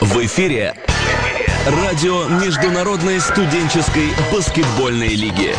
В эфире радио Международной студенческой баскетбольной лиги.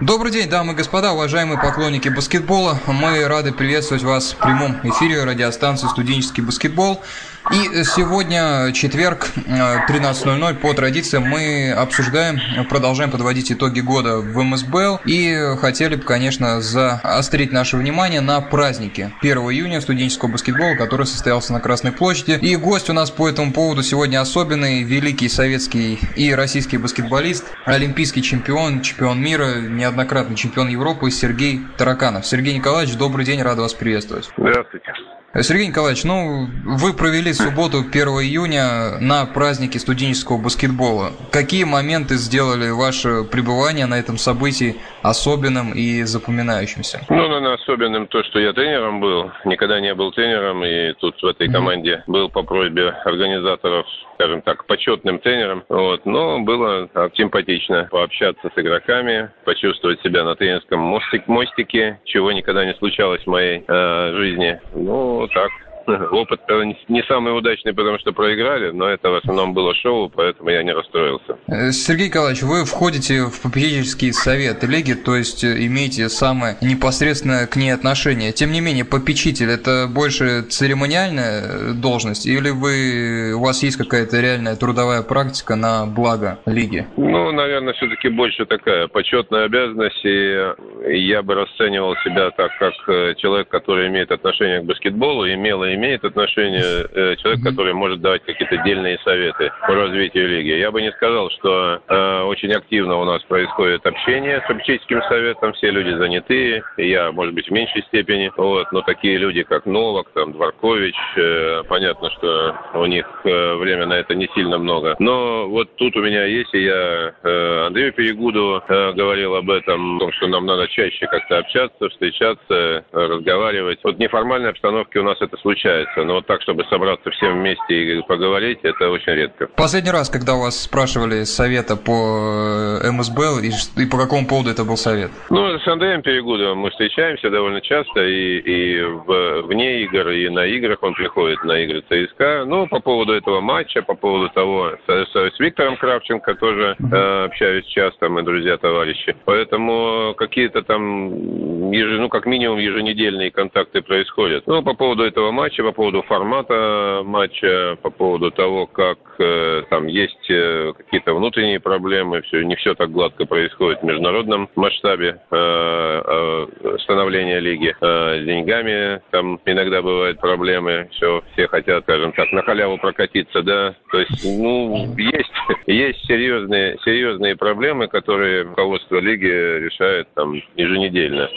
Добрый день, дамы и господа, уважаемые поклонники баскетбола. Мы рады приветствовать вас в прямом эфире радиостанции «Студенческий баскетбол». И сегодня четверг, 13.00, по традиции мы обсуждаем, продолжаем подводить итоги года в МСБЛ и хотели бы, конечно, заострить наше внимание на празднике 1 июня студенческого баскетбола, который состоялся на Красной площади. И гость у нас по этому поводу сегодня особенный, великий советский и российский баскетболист, олимпийский чемпион, чемпион мира, неоднократный чемпион Европы Сергей Тараканов. Сергей Николаевич, добрый день, рад вас приветствовать. Здравствуйте. Сергей Николаевич, ну, вы провели субботу 1 июня на празднике студенческого баскетбола. Какие моменты сделали ваше пребывание на этом событии особенным и запоминающимся? Ну, наверное, особенным то, что я тренером был. Никогда не был тренером, и тут в этой команде был по просьбе организаторов скажем так, почетным тренером. Вот. Но было симпатично пообщаться с игроками, почувствовать себя на тренерском мостике, чего никогда не случалось в моей э, жизни. Ну, так, Опыт не самый удачный, потому что проиграли, но это в основном было шоу, поэтому я не расстроился. Э, Сергей Николаевич, вы входите в попечительский совет лиги, то есть э, имеете самое непосредственное к ней отношение. Тем не менее, попечитель – это больше церемониальная э, должность или вы, у вас есть какая-то реальная трудовая практика на благо лиги? Ну, наверное, все-таки больше такая почетная обязанность, и я бы расценивал себя так, как человек, который имеет отношение к баскетболу, имел и имеет отношение э, человек, который может давать какие-то дельные советы по развитию лиги. Я бы не сказал, что э, очень активно у нас происходит общение с попечительским советом, все люди занятые, я, может быть, в меньшей степени, вот, но такие люди, как Новак, там, Дворкович, э, понятно, что у них э, время на это не сильно много. Но вот тут у меня есть, и я э, Андрею Перегуду э, говорил об этом, о том, что нам надо чаще как-то общаться, встречаться, разговаривать. Вот в неформальной обстановке у нас это случается получается. Но вот так, чтобы собраться всем вместе и поговорить, это очень редко. Последний раз, когда у вас спрашивали совета по э, МСБЛ, и, и по какому поводу это был совет? Ну, с Андреем Перегудовым мы встречаемся довольно часто, и, и в, вне игр, и на играх он приходит на игры ЦСКА. Ну, по поводу этого матча, по поводу того, с, с, с Виктором Кравченко тоже э, общаюсь часто, мы друзья-товарищи. Поэтому какие-то там, еж, ну, как минимум, еженедельные контакты происходят. Ну, по поводу этого матча, матча, по поводу формата матча, по поводу того, как э, там есть э, какие-то внутренние проблемы, все, не все так гладко происходит в международном масштабе э, э, становления лиги. Э, с деньгами там иногда бывают проблемы, все, все хотят, скажем так, на халяву прокатиться, да. То есть, ну, есть, есть серьезные, серьезные проблемы, которые руководство лиги решает там еженедельно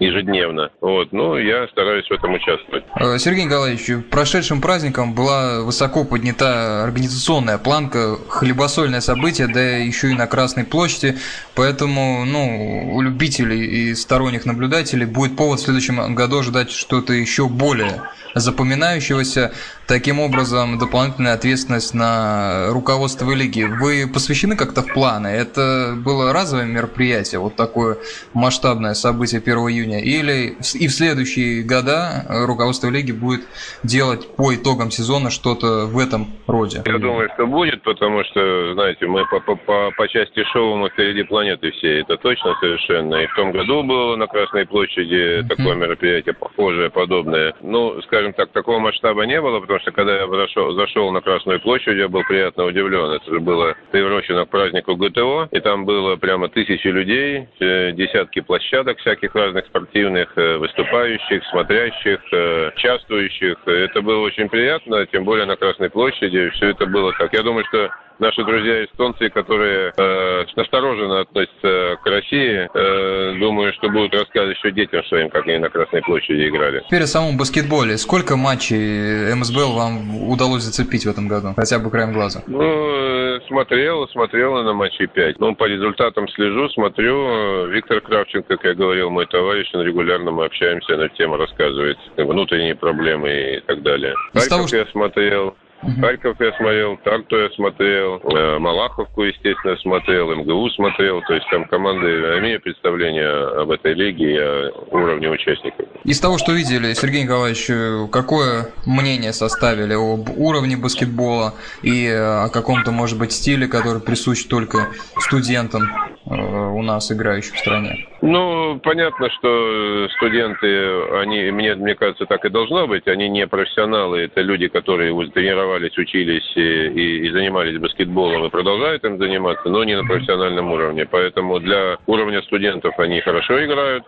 ежедневно. Вот. Ну, я стараюсь в этом участвовать. Э, Сергей Николаевич, прошедшим праздником была высоко поднята организационная планка, хлебосольное событие, да еще и на Красной площади, поэтому ну, у любителей и сторонних наблюдателей будет повод в следующем году ожидать что-то еще более запоминающегося. Таким образом, дополнительная ответственность на руководство лиги. Вы посвящены как-то в планы? Это было разовое мероприятие, вот такое масштабное событие 1 июня? Или и в следующие года руководство лиги будет делать по итогам сезона что-то в этом роде? Я думаю, что будет, потому что, знаете, мы по, по, по, по части шоу мы впереди планеты все, это точно совершенно. И в том году было на Красной площади такое мероприятие похожее, подобное. Ну, скажем, скажем так, такого масштаба не было, потому что когда я зашел, зашел на Красную площадь, я был приятно удивлен. Это же было приурочено к празднику ГТО, и там было прямо тысячи людей, э, десятки площадок всяких разных спортивных, э, выступающих, смотрящих, э, участвующих. Это было очень приятно, тем более на Красной площади. Все это было так. Я думаю, что наши друзья эстонцы, которые э, настороженно относятся к России, э, думаю, что будут рассказывать еще детям своим, как они на Красной площади играли. Теперь о самом баскетболе. Сколько матчей МСБЛ вам удалось зацепить в этом году? Хотя бы краем глаза. Ну, э, смотрел, смотрел на матчи 5. Ну, по результатам слежу, смотрю. Виктор Кравченко, как я говорил, мой товарищ, он регулярно мы общаемся, на тему рассказывает внутренние проблемы и так далее. Харьков того, я смотрел. Угу. Харьков я смотрел, Тарту я смотрел, э, Малаховку, естественно, смотрел, МГУ смотрел. То есть там команды, имею представление об этой лиге и о уровне участников. Из того, что видели, Сергей Николаевич, какое мнение составили об уровне баскетбола и о каком-то, может быть, стиле, который присущ только студентам э, у нас, играющим в стране? Ну, понятно, что студенты, они, мне, мне кажется, так и должно быть. Они не профессионалы, это люди, которые тренировались, учились и, и, занимались баскетболом и продолжают им заниматься, но не на профессиональном уровне. Поэтому для уровня студентов они хорошо играют.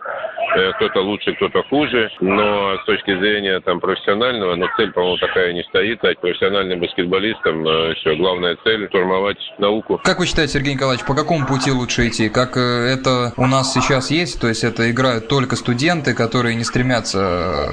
Э, кто-то лучше, кто-то хуже. Но с точки зрения там профессионального, но цель, по-моему, такая не стоит. Стать профессиональным баскетболистом, э, все, главная цель – штурмовать науку. Как вы считаете, Сергей Николаевич, по какому пути лучше идти? Как э, это у нас сейчас есть? То есть это играют только студенты, которые не стремятся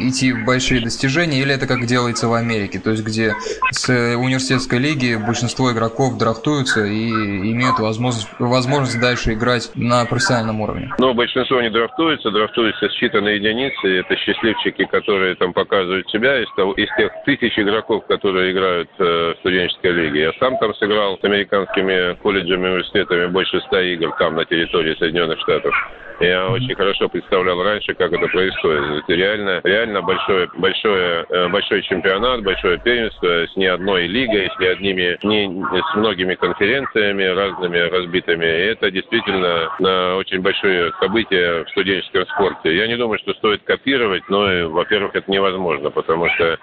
идти в большие достижения? Или это как делается в Америке? То есть где с университетской лиги большинство игроков драфтуются и имеют возможность, возможность дальше играть на профессиональном уровне? Ну, большинство не драфтуют драфтуются, драфтуются считанные единицы. Это счастливчики, которые там показывают себя из, того, из тех тысяч игроков, которые играют э, в студенческой лиге. Я сам там сыграл с американскими колледжами, университетами больше ста игр там на территории Соединенных Штатов. Thank you. Я очень хорошо представлял раньше, как это происходит. Это реально, реально большой, большой, э, большой чемпионат, большое первенство с не одной лигой, с не одними, не, с многими конференциями разными разбитыми. И это действительно на очень большое событие в студенческом спорте. Я не думаю, что стоит копировать, но, во-первых, это невозможно, потому что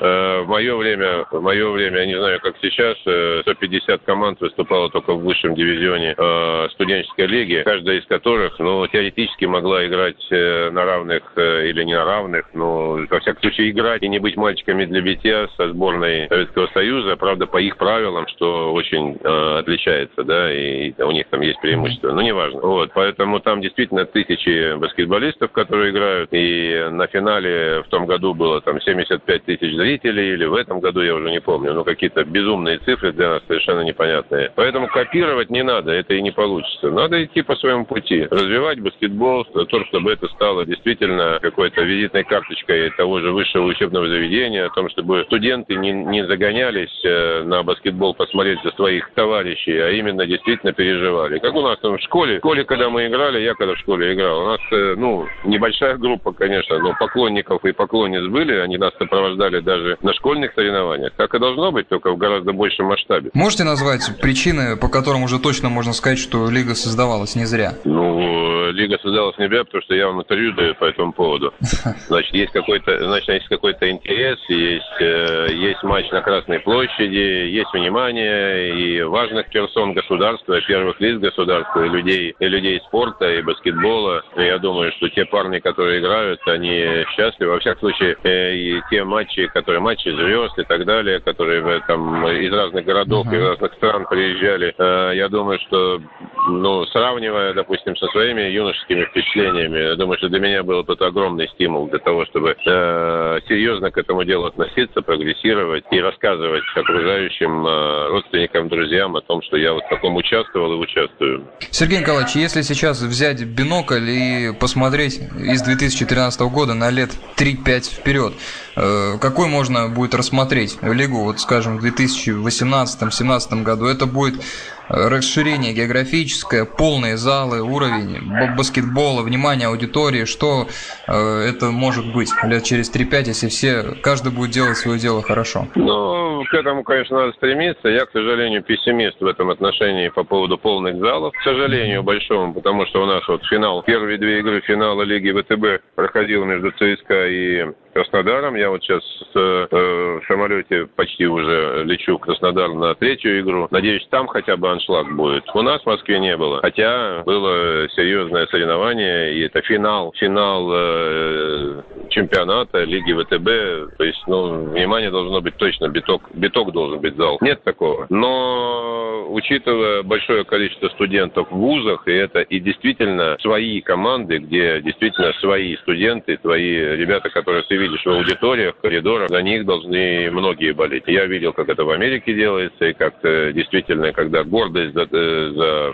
э, в мое время, в мое время, я не знаю, как сейчас, э, 150 команд выступало только в высшем дивизионе э, студенческой лиги, каждая из которых, ну, теоретически могла играть э, на равных э, или не на равных, но, во всяком случае, играть и не быть мальчиками для битья со сборной Советского Союза, правда, по их правилам, что очень э, отличается, да, и у них там есть преимущество, но неважно. Вот, поэтому там действительно тысячи баскетболистов, которые играют, и на финале в том году было там 75 тысяч зрителей, или в этом году, я уже не помню, но какие-то безумные цифры для нас совершенно непонятные. Поэтому копировать не надо, это и не получится. Надо идти по своему пути, развивать баскетбол, то, чтобы это стало действительно какой-то визитной карточкой того же высшего учебного заведения, о том, чтобы студенты не, не загонялись э, на баскетбол посмотреть за своих товарищей, а именно действительно переживали. Как у нас там в школе. В школе, когда мы играли, я когда в школе играл, у нас, э, ну, небольшая группа, конечно, но поклонников и поклонниц были, они нас сопровождали даже на школьных соревнованиях. Так и должно быть, только в гораздо большем масштабе. Можете назвать причины, по которым уже точно можно сказать, что лига создавалась не зря? Ну, лига создалась не зря, потому что я вам интервью даю по этому поводу. Значит, есть какой-то, значит, есть какой-то интерес, есть, э, есть матч на Красной площади, есть внимание и важных персон государства, первых лиц государства, и людей, и людей спорта, и баскетбола. И я думаю, что те парни, которые играют, они счастливы. Во всяком случае, э, и те матчи, которые матчи звезд и так далее, которые там из разных городов, uh-huh. из разных стран приезжали, э, я думаю, что, ну, сравнивая, допустим, со своими юношескими впечатлениями, я думаю, что для меня был это огромный стимул для того, чтобы э, серьезно к этому делу относиться, прогрессировать и рассказывать окружающим э, родственникам, друзьям о том, что я вот в таком участвовал и участвую. Сергей Николаевич, если сейчас взять бинокль и посмотреть из 2013 года на лет 3-5 вперед, э, какой можно будет рассмотреть лигу, вот скажем, в 2018-2017 году? Это будет расширение географическое, полные залы, уровень баскетбола, внимание аудитории, что э, это может быть лет через 3-5, если все, каждый будет делать свое дело хорошо? Ну, к этому, конечно, надо стремиться. Я, к сожалению, пессимист в этом отношении по поводу полных залов. К сожалению, большому, потому что у нас вот финал, первые две игры финала Лиги ВТБ проходил между ЦСКА и Краснодаром. Я вот сейчас э, в самолете почти уже лечу в Краснодар на третью игру. Надеюсь, там хотя бы аншлаг будет. У нас в Москве не было. Хотя было серьезное соревнование, и это финал, финал э, чемпионата Лиги ВТБ. То есть, ну, внимание должно быть точно, биток, биток должен быть зал. Нет такого. Но, учитывая большое количество студентов в вузах, и это и действительно свои команды, где действительно свои студенты, свои ребята, которые ты видишь в аудиториях, в коридорах, за них должны многие болеть. Я видел, как это в Америке делается, и как действительно, когда гордость за, за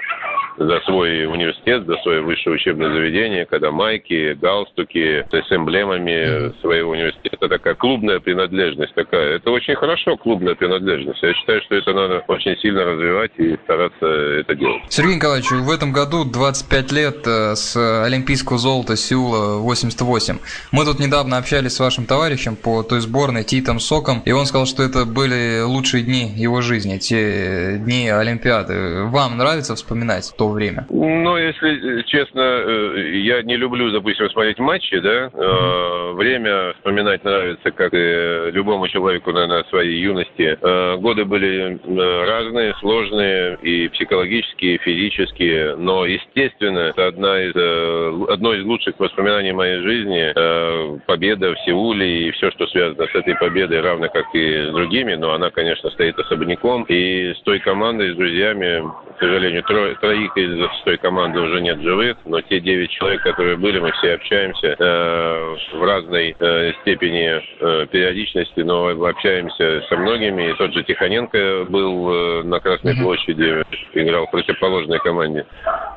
за свой университет, за свое высшее учебное заведение, когда майки, галстуки с эмблемами своего университета, такая клубная принадлежность такая. Это очень хорошо, клубная принадлежность. Я считаю, что это надо очень сильно развивать и стараться это делать. Сергей Николаевич, в этом году 25 лет э, с олимпийского золота Сеула 88. Мы тут недавно общались с вашим товарищем по той сборной Титом Соком, и он сказал, что это были лучшие дни его жизни, те дни Олимпиады. Вам нравится вспоминать то время? Ну, если честно, э, я не люблю, допустим, смотреть матчи, да. Mm-hmm. Время вспоминать нравится, как и любому человеку, наверное, своей юности. Годы были разные, сложные и психологические, и физические, но, естественно, это одна из, одно из лучших воспоминаний моей жизни. Победа в Сеуле и все, что связано с этой победой, равно как и с другими, но она, конечно, стоит особняком. И с той командой, с друзьями, к сожалению, тро, троих из той команды уже нет живых, но те девять человек, которые были, мы все общаемся э, в разной э, степени э, периодичности, но общаемся со многими. И тот же Тихоненко был э, на Красной площади, играл в противоположной команде.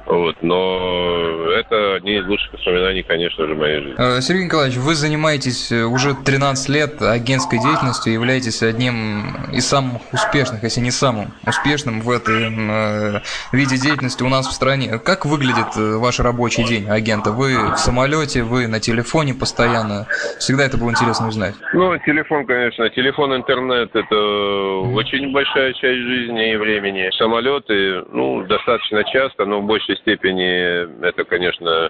Вот, но это одни из лучших воспоминаний, конечно же, моей жизни. Э, Сергей Николаевич, вы занимаетесь э, уже 13 лет агентской деятельностью, являетесь одним из самых успешных, если не самым успешным в этом э, виде деятельности у нас в стране. Как выглядит ваш рабочий день агента? Вы в самолете, вы на телефоне постоянно? Всегда это было интересно узнать. Ну, телефон, конечно. Телефон, интернет – это очень большая часть жизни и времени. Самолеты, ну, достаточно часто, но в большей степени это, конечно,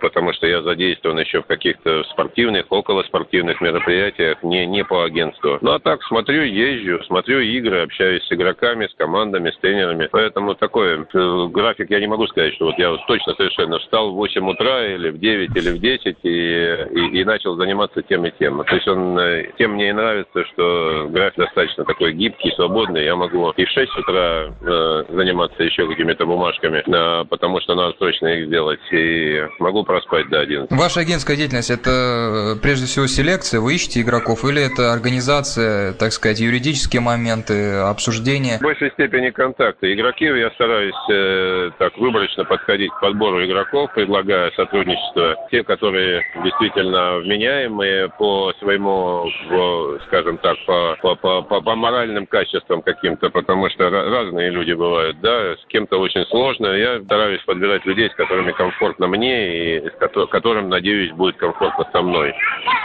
потому что я задействован еще в каких-то спортивных, околоспортивных мероприятиях, не, не по агентству. Ну а так смотрю, езжу, смотрю игры, общаюсь с игроками, с командами, с тренерами. Поэтому такой э, график я не могу сказать, что вот я вот точно совершенно встал в 8 утра или в 9 или в 10 и, и, и начал заниматься тем и тем. То есть он, э, тем мне и нравится, что график достаточно такой гибкий, свободный. Я могу и в 6 утра э, заниматься еще какими-то бумажками, э, потому что надо точно их сделать. И могу проспать до 11. Ваша агентская деятельность – это э, прежде всего селекция, вы ищете игроков, или это организация, так сказать, юридические моменты, обсуждения? В большей степени контакты. Игроки я стараюсь так выборочно подходить к подбору игроков, предлагая сотрудничество. Те, которые действительно вменяемые по своему, скажем так, по, по, по, по моральным качествам каким-то, потому что разные люди бывают, да, с кем-то очень сложно. Я стараюсь подбирать людей, с которыми комфортно мне и с которым, надеюсь, будет комфортно со мной.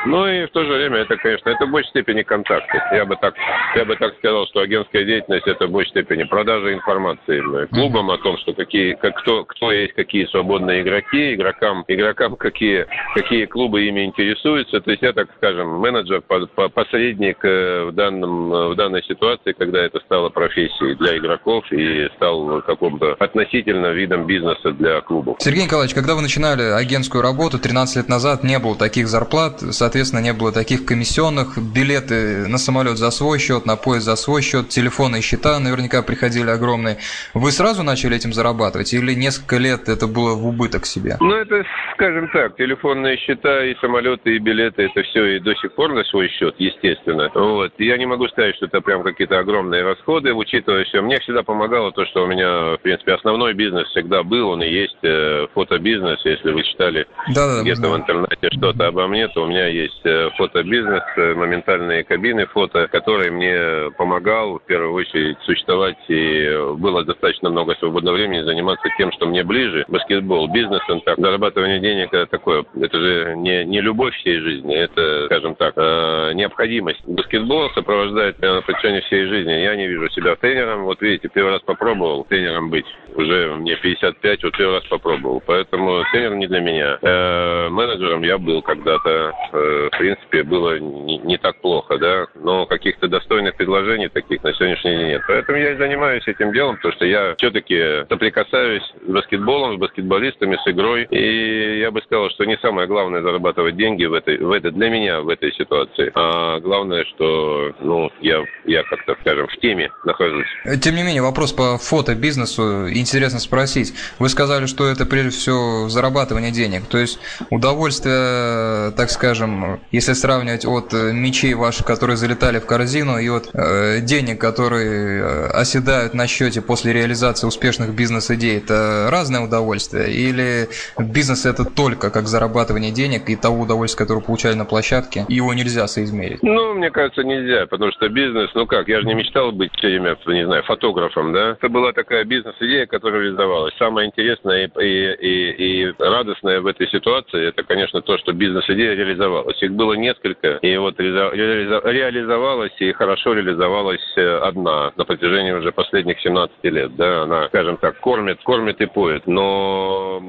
Ну и в то же время это, конечно, это в большей степени контакты. Я бы так, я бы так сказал, что агентская деятельность это в большей степени продажа информации клубам о том, что какие, как, кто, кто есть какие свободные игроки, игрокам, игрокам какие, какие клубы ими интересуются. То есть я, так скажем, менеджер, посредник э, в, данном, в данной ситуации, когда это стало профессией для игроков и стал каком-то относительно видом бизнеса для клубов. Сергей Николаевич, когда вы начинали агентскую работу 13 лет назад, не было таких зарплат, соответственно, не было таких комиссионных, билеты на самолет за свой счет, на поезд за свой счет, телефоны и счета наверняка приходили огромные. Вы сразу начали этим зарабатывать или несколько лет это было в убыток себе? Ну, это, скажем так, телефонные счета и самолеты, и билеты, это все и до сих пор на свой счет, естественно. Вот. Я не могу сказать, что это прям какие-то огромные расходы, учитывая все. Мне всегда помогало то, что у меня, в принципе, основной бизнес всегда был, он и есть э, фотобизнес, если вы читали да, да, где-то в интернете что-то обо мне, то у меня есть э, фотобизнес, э, моментальные кабины фото, который мне помогал в первую очередь существовать и было достаточно много свободного времени заниматься тем, что мне ближе. Баскетбол, бизнес, так, зарабатывание денег это такое, это же не, не любовь всей жизни, это, скажем так, э, необходимость. Баскетбол сопровождает меня на протяжении всей жизни. Я не вижу себя тренером. Вот видите, первый раз попробовал тренером быть. Уже мне 55, вот первый раз попробовал. Поэтому тренер не для меня. Э, менеджером я был когда-то. Э, в принципе, было не, не так плохо, да. Но каких-то достойных предложений таких на сегодняшний день нет. Поэтому я и занимаюсь этим делом, потому что я все-таки соприкасаюсь с баскетболом, с баскетболистами, с игрой. И я бы сказал, что не самое главное зарабатывать деньги в этой, в этой, для меня в этой ситуации. А главное, что ну, я, я как-то, скажем, в теме нахожусь. Тем не менее, вопрос по фотобизнесу интересно спросить. Вы сказали, что это прежде всего зарабатывание денег. То есть удовольствие, так скажем, если сравнивать от мечей ваших, которые залетали в корзину, и от э, денег, которые э, оседают на счете после реализации успешных бизнес-идей, это разное удовольствие? Или бизнес это только как зарабатывание денег и того удовольствия, которое получали на площадке, его нельзя соизмерить? Ну, мне кажется, нельзя, потому что бизнес, ну как, я же не мечтал быть все время, не знаю, фотографом, да? Это была такая бизнес-идея, которая реализовалась. Самое интересное и, и, и, и радостное в этой ситуации, это, конечно, то, что бизнес-идея реализовалась. Их было несколько, и вот реализовалась и хорошо реализовалась э, одна на протяжении уже последних 17 лет, да, она, скажем так, кормит, кормит и поет, но,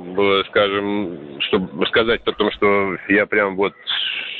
скажем, чтобы сказать о том, что я прям вот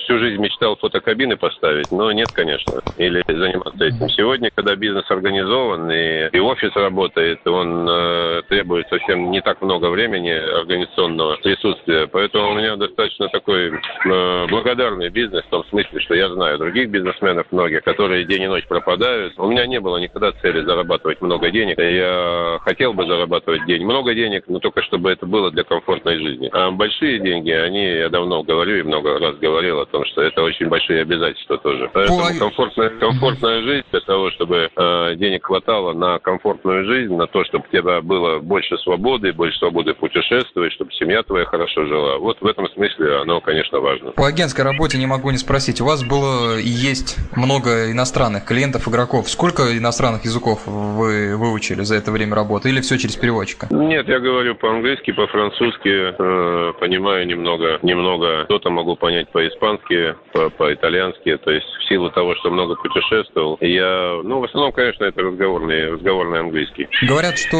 всю жизнь мечтал фотокабины поставить, но нет, конечно. Или заниматься этим. Сегодня, когда бизнес организован и, и офис работает, он э, требует совсем не так много времени организационного присутствия. Поэтому у меня достаточно такой э, благодарный бизнес в том смысле, что я знаю других бизнесменов многих, которые день и ночь пропадают. У меня не было никогда цели зарабатывать много денег. Я хотел бы зарабатывать день много денег, но только чтобы это было для комфортной жизни. А большие деньги, они, я давно говорю и много раз говорил потому что это очень большие обязательства тоже. Поэтому Ой. комфортная, комфортная жизнь для того, чтобы э, денег хватало на комфортную жизнь, на то, чтобы у тебя было больше свободы, больше свободы путешествовать, чтобы семья твоя хорошо жила. Вот в этом смысле оно, конечно, важно. По агентской работе не могу не спросить. У вас было и есть много иностранных клиентов, игроков. Сколько иностранных языков вы выучили за это время работы? Или все через переводчика? Нет, я говорю по-английски, по-французски, э, понимаю немного, немного. Что-то могу понять по-испански по-испански, по-итальянски, то есть в силу того, что много путешествовал, я, ну, в основном, конечно, это разговорный, разговорный английский. Говорят, что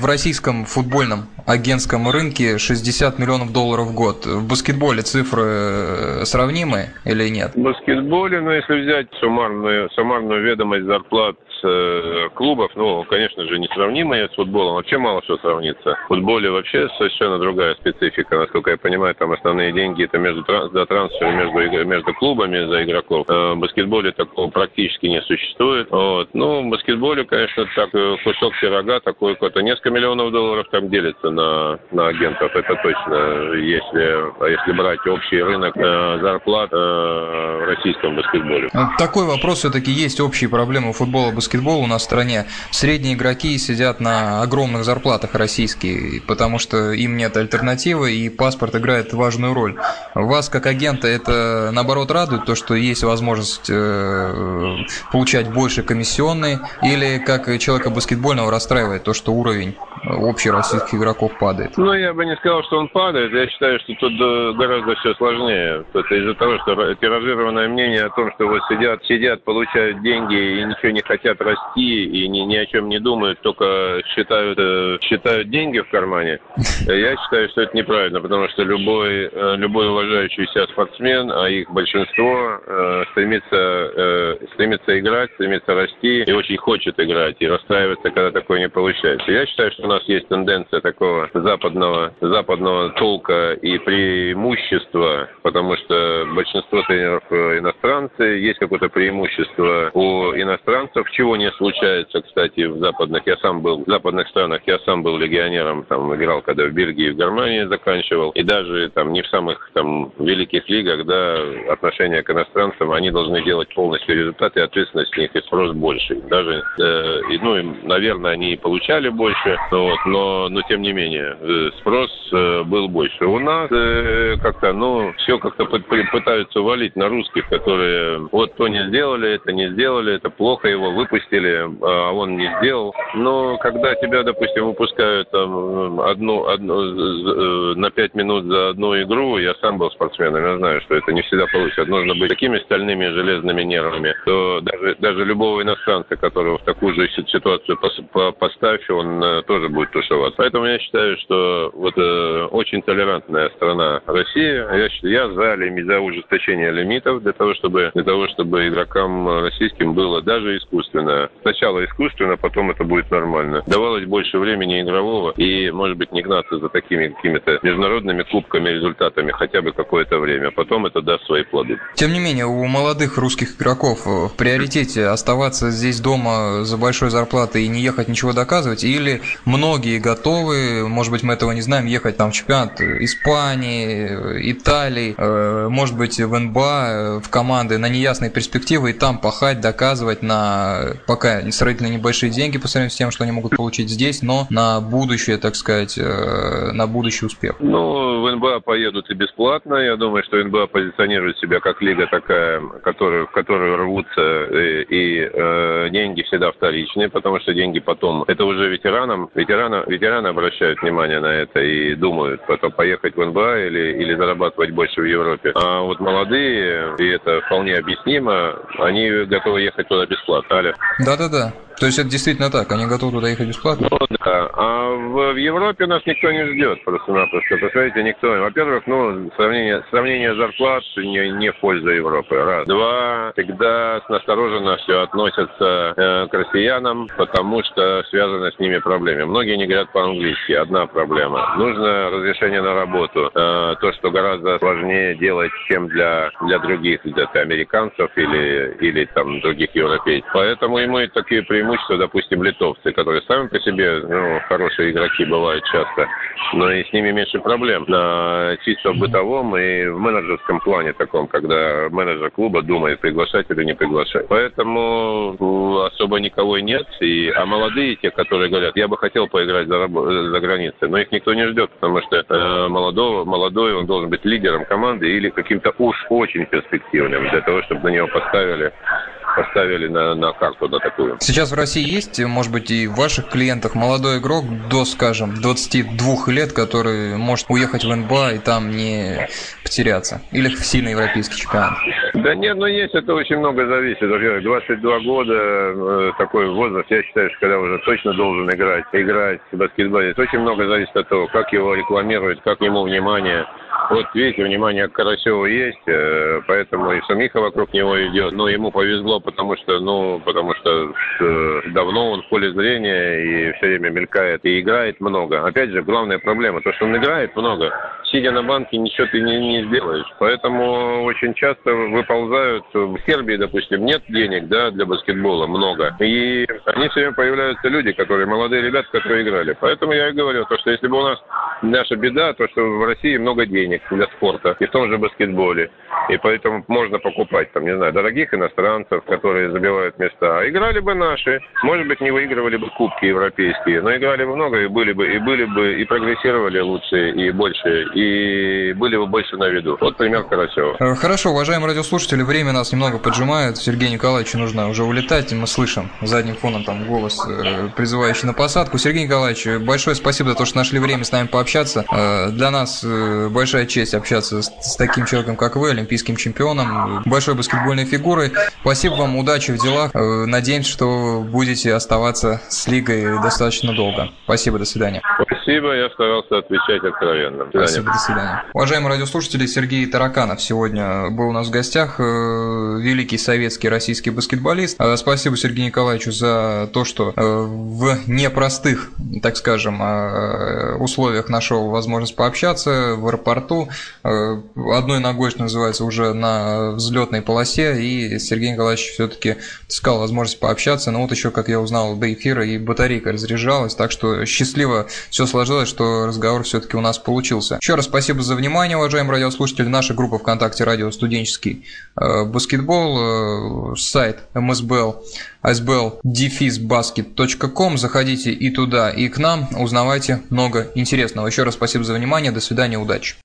в российском футбольном агентском рынке 60 миллионов долларов в год. В баскетболе цифры э, сравнимы или нет? В баскетболе, ну, если взять суммарную, суммарную ведомость зарплат э, клубов, ну, конечно же, несравнимые с футболом. Вообще мало что сравнится. В футболе вообще совершенно другая специфика. Насколько я понимаю, там основные деньги это между за трансфер между, между клубами за игроков. Э, в баскетболе такого практически не существует. Вот. Ну, в баскетболе, конечно, так э, кусок пирога, такой какой-то несколько миллионов долларов там делится на, на агентов. Это точно. Если, а если брать общий рынок зарплат в российском баскетболе. Такой вопрос все-таки есть общие проблемы футбола баскетбола у нас в стране. Средние игроки сидят на огромных зарплатах российские, потому что им нет альтернативы, и паспорт играет важную роль. Вас, как агента, это наоборот радует, то, что есть возможность э, получать больше комиссионные, или как человека баскетбольного расстраивает то, что уровень общий российских игроков падает? Ну, я бы не сказал, что он падает. Я считаю, что тут э, гораздо все сложнее. Это из-за того, что тиражированное мнение о том, что вот сидят, сидят, получают деньги и ничего не хотят расти, и ни, ни о чем не думают, только считают, э, считают деньги в кармане. Я считаю, что это неправильно, потому что любой, э, любой уважающий себя спортсмен, а их большинство, стремится, стремится играть, стремится расти и очень хочет играть, и расстраивается, когда такое не получается. Я считаю, что у нас есть тенденция такого западного, западного толка и преимущества, потому что большинство тренеров иностранцы, есть какое-то преимущество у иностранцев, чего не случается, кстати, в западных. Я сам был в западных странах, я сам был легионером, там играл, когда в Бельгии, в Германии заканчивал, и даже там не в самых там великих лигах, да, отношения к иностранцам, они должны делать полностью результаты, ответственность с них и спрос больше. Даже, э, ну, наверное, они и получали больше, вот, но, но тем не менее, э, спрос э, был больше. У нас э, как-то, ну, все как-то пытаются валить на русских, которые вот то не сделали, это не сделали, это плохо его выпустили, а он не сделал. Но когда тебя, допустим, выпускают там одну, одну на пять минут за одну игру, я сам был спортсменом, я знаю, что это не всегда получится. Нужно быть такими стальными железными нервами, то даже, даже любого иностранца, которого в такую же ситуацию поставь, он тоже тоже будет тушеваться. Поэтому я считаю, что вот э, очень толерантная страна Россия. Я, считаю, я за, за ужесточение лимитов для того, чтобы для того, чтобы игрокам российским было даже искусственно. Сначала искусственно, потом это будет нормально. Давалось больше времени игрового и, может быть, не гнаться за такими какими-то международными кубками, результатами хотя бы какое-то время. Потом это даст свои плоды. Тем не менее, у молодых русских игроков в приоритете оставаться здесь дома за большой зарплатой и не ехать ничего доказывать, или многие готовы, может быть, мы этого не знаем, ехать там в чемпионат Испании, Италии, э, может быть, в НБА, в команды на неясные перспективы, и там пахать, доказывать на пока сравнительно небольшие деньги по сравнению с тем, что они могут получить здесь, но на будущее, так сказать, э, на будущий успех. Ну, в НБА поедут и бесплатно. Я думаю, что НБА позиционирует себя как лига такая, которую, в которую рвутся и, и э, деньги всегда вторичные, потому что деньги потом... Это уже ветеранам, ветераны, ветераны обращают внимание на это и думают, потом поехать в НБА или, или зарабатывать больше в Европе. А вот молодые, и это вполне объяснимо, они готовы ехать туда бесплатно. Аля. Да-да-да. То есть это действительно так, они готовы туда ехать бесплатно? Ну да, а в, в Европе нас никто не ждет просто-напросто. Представляете, никто. Во-первых, ну, сравнение, сравнение зарплат не, не в пользу Европы. Раз. Два, всегда с настороженностью относятся э, к россиянам, потому что связаны с ними проблемы. Многие не говорят по-английски. Одна проблема. Нужно разрешение на работу. Э, то, что гораздо сложнее делать, чем для, для других, для американцев или, или там других европейцев. Поэтому ему и такие преимущества преимущество, допустим, литовцы, которые сами по себе ну, хорошие игроки бывают часто, но и с ними меньше проблем на чисто бытовом и в менеджерском плане таком, когда менеджер клуба думает, приглашать или не приглашать. Поэтому ну, особо никого и нет. И, а молодые, те, которые говорят, я бы хотел поиграть за, за границей, но их никто не ждет, потому что э, молодого, молодой он должен быть лидером команды или каким-то уж очень перспективным для того, чтобы на него поставили поставили на, на карту на такую. Сейчас в России есть, может быть, и в ваших клиентах молодой игрок до, скажем, 22 лет, который может уехать в НБА и там не потеряться? Или в сильный европейский чемпионат? Да нет, ну есть, это очень много зависит. 22 года, э, такой возраст, я считаю, что когда уже точно должен играть, играть в баскетболе, это очень много зависит от того, как его рекламируют, как ему внимание. Вот видите, внимание к Карасеву есть, э, поэтому и Самиха вокруг него идет. Но ему повезло, потому что, ну, потому что э, давно он в поле зрения и все время мелькает и играет много. Опять же, главная проблема, то, что он играет много, сидя на банке, ничего ты не, не сделаешь. Поэтому очень часто выползают, в Сербии, допустим, нет денег, да, для баскетбола много. И они все время появляются люди, которые, молодые ребята, которые играли. Поэтому я и говорю, то, что если бы у нас наша беда, то, что в России много денег для спорта, и в том же баскетболе. И поэтому можно покупать, там, не знаю, дорогих иностранцев, которые забивают места. А играли бы наши, может быть, не выигрывали бы кубки европейские, но играли бы много, и были бы, и были бы, и прогрессировали лучше, и больше, и были бы больше на виду. Вот пример Карасева. Э, хорошо, уважаемые радиослушатели, время нас немного поджимает. Сергею Николаевичу нужно уже улетать, и мы слышим задним фоном там голос, э, призывающий на посадку. Сергей Николаевич, большое спасибо за то, что нашли время с нами пообщаться. Э, для нас большая честь общаться с, с таким человеком, как вы, олимпийским чемпионом, большой баскетбольной фигурой. Спасибо вам, удачи в делах. Надеемся, что будете оставаться с лигой достаточно долго. Спасибо, до свидания. Спасибо, я старался отвечать откровенно. До Спасибо, до свидания. Уважаемые радиослушатели, Сергей Тараканов сегодня был у нас в гостях, э, великий советский российский баскетболист. Э, спасибо Сергею Николаевичу за то, что э, в непростых, так скажем, условиях нашел возможность пообщаться в аэропорту. Одной ногой, что называется, уже на взлетной полосе, и Сергей Николаевич все-таки искал возможность пообщаться. Но вот еще, как я узнал до эфира, и батарейка разряжалась, так что счастливо все сложилось, что разговор все-таки у нас получился. Еще раз спасибо за внимание, уважаемые радиослушатели. Наша группа ВКонтакте «Радио Студенческий э, баскетбол», э, сайт MSBL, sbl-basket.com. Заходите и туда, и к нам, узнавайте много интересного. Еще раз спасибо за внимание, до свидания, удачи.